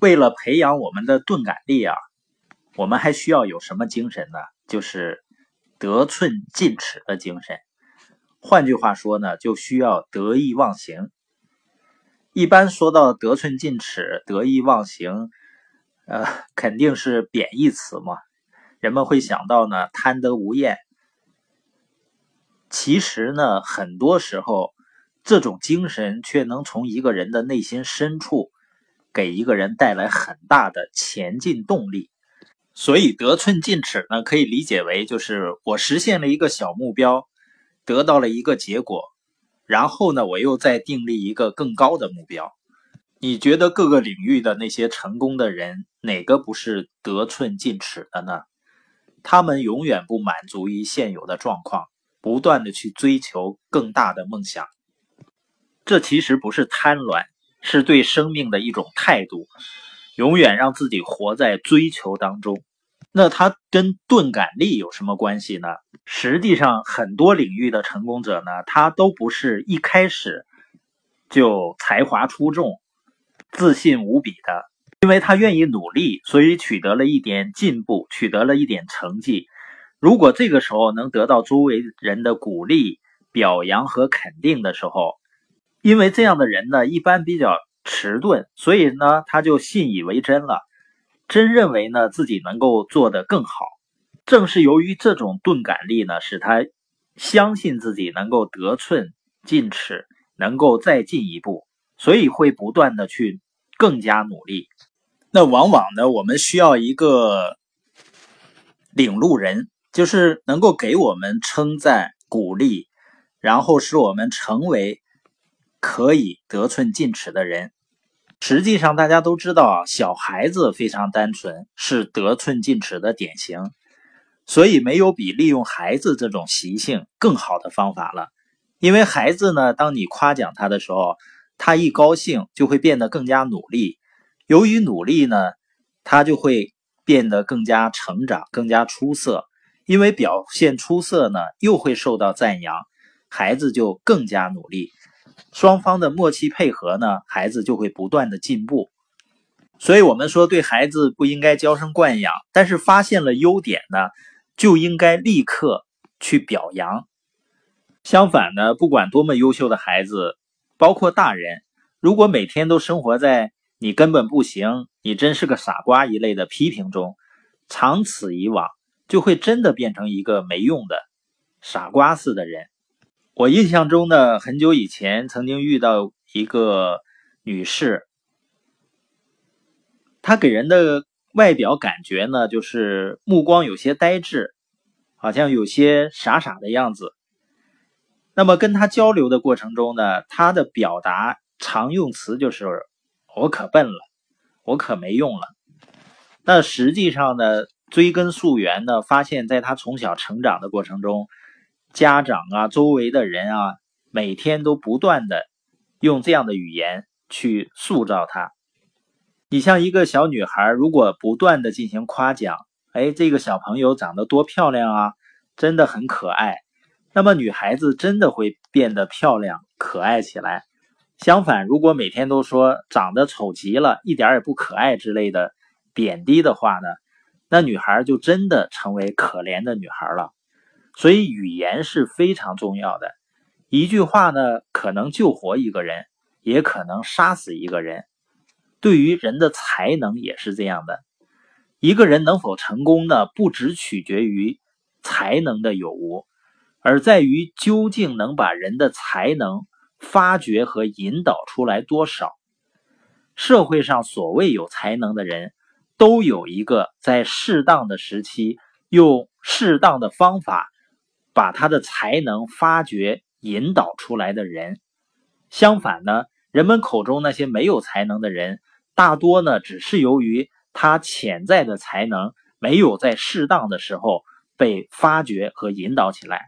为了培养我们的钝感力啊，我们还需要有什么精神呢？就是得寸进尺的精神。换句话说呢，就需要得意忘形。一般说到得寸进尺、得意忘形，呃，肯定是贬义词嘛。人们会想到呢，贪得无厌。其实呢，很多时候这种精神却能从一个人的内心深处。给一个人带来很大的前进动力，所以得寸进尺呢，可以理解为就是我实现了一个小目标，得到了一个结果，然后呢，我又再订立一个更高的目标。你觉得各个领域的那些成功的人，哪个不是得寸进尺的呢？他们永远不满足于现有的状况，不断的去追求更大的梦想。这其实不是贪婪。是对生命的一种态度，永远让自己活在追求当中。那它跟钝感力有什么关系呢？实际上，很多领域的成功者呢，他都不是一开始就才华出众、自信无比的，因为他愿意努力，所以取得了一点进步，取得了一点成绩。如果这个时候能得到周围人的鼓励、表扬和肯定的时候，因为这样的人呢，一般比较迟钝，所以呢，他就信以为真了，真认为呢自己能够做得更好。正是由于这种钝感力呢，使他相信自己能够得寸进尺，能够再进一步，所以会不断的去更加努力。那往往呢，我们需要一个领路人，就是能够给我们称赞、鼓励，然后使我们成为。可以得寸进尺的人，实际上大家都知道啊，小孩子非常单纯，是得寸进尺的典型。所以没有比利用孩子这种习性更好的方法了。因为孩子呢，当你夸奖他的时候，他一高兴就会变得更加努力。由于努力呢，他就会变得更加成长，更加出色。因为表现出色呢，又会受到赞扬，孩子就更加努力。双方的默契配合呢，孩子就会不断的进步。所以，我们说对孩子不应该娇生惯养，但是发现了优点呢，就应该立刻去表扬。相反呢，不管多么优秀的孩子，包括大人，如果每天都生活在“你根本不行”“你真是个傻瓜”一类的批评中，长此以往，就会真的变成一个没用的傻瓜似的人。我印象中呢，很久以前曾经遇到一个女士，她给人的外表感觉呢，就是目光有些呆滞，好像有些傻傻的样子。那么跟她交流的过程中呢，她的表达常用词就是“我可笨了，我可没用了”。那实际上呢，追根溯源呢，发现在她从小成长的过程中。家长啊，周围的人啊，每天都不断的用这样的语言去塑造他。你像一个小女孩，如果不断的进行夸奖，哎，这个小朋友长得多漂亮啊，真的很可爱。那么女孩子真的会变得漂亮可爱起来。相反，如果每天都说长得丑极了，一点也不可爱之类的贬低的话呢，那女孩就真的成为可怜的女孩了。所以语言是非常重要的，一句话呢，可能救活一个人，也可能杀死一个人。对于人的才能也是这样的，一个人能否成功呢？不只取决于才能的有无，而在于究竟能把人的才能发掘和引导出来多少。社会上所谓有才能的人，都有一个在适当的时期用适当的方法。把他的才能发掘、引导出来的人，相反呢，人们口中那些没有才能的人，大多呢只是由于他潜在的才能没有在适当的时候被发掘和引导起来。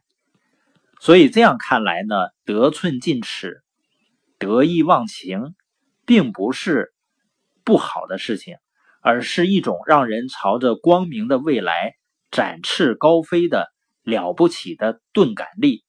所以这样看来呢，得寸进尺、得意忘形，并不是不好的事情，而是一种让人朝着光明的未来展翅高飞的。了不起的钝感力。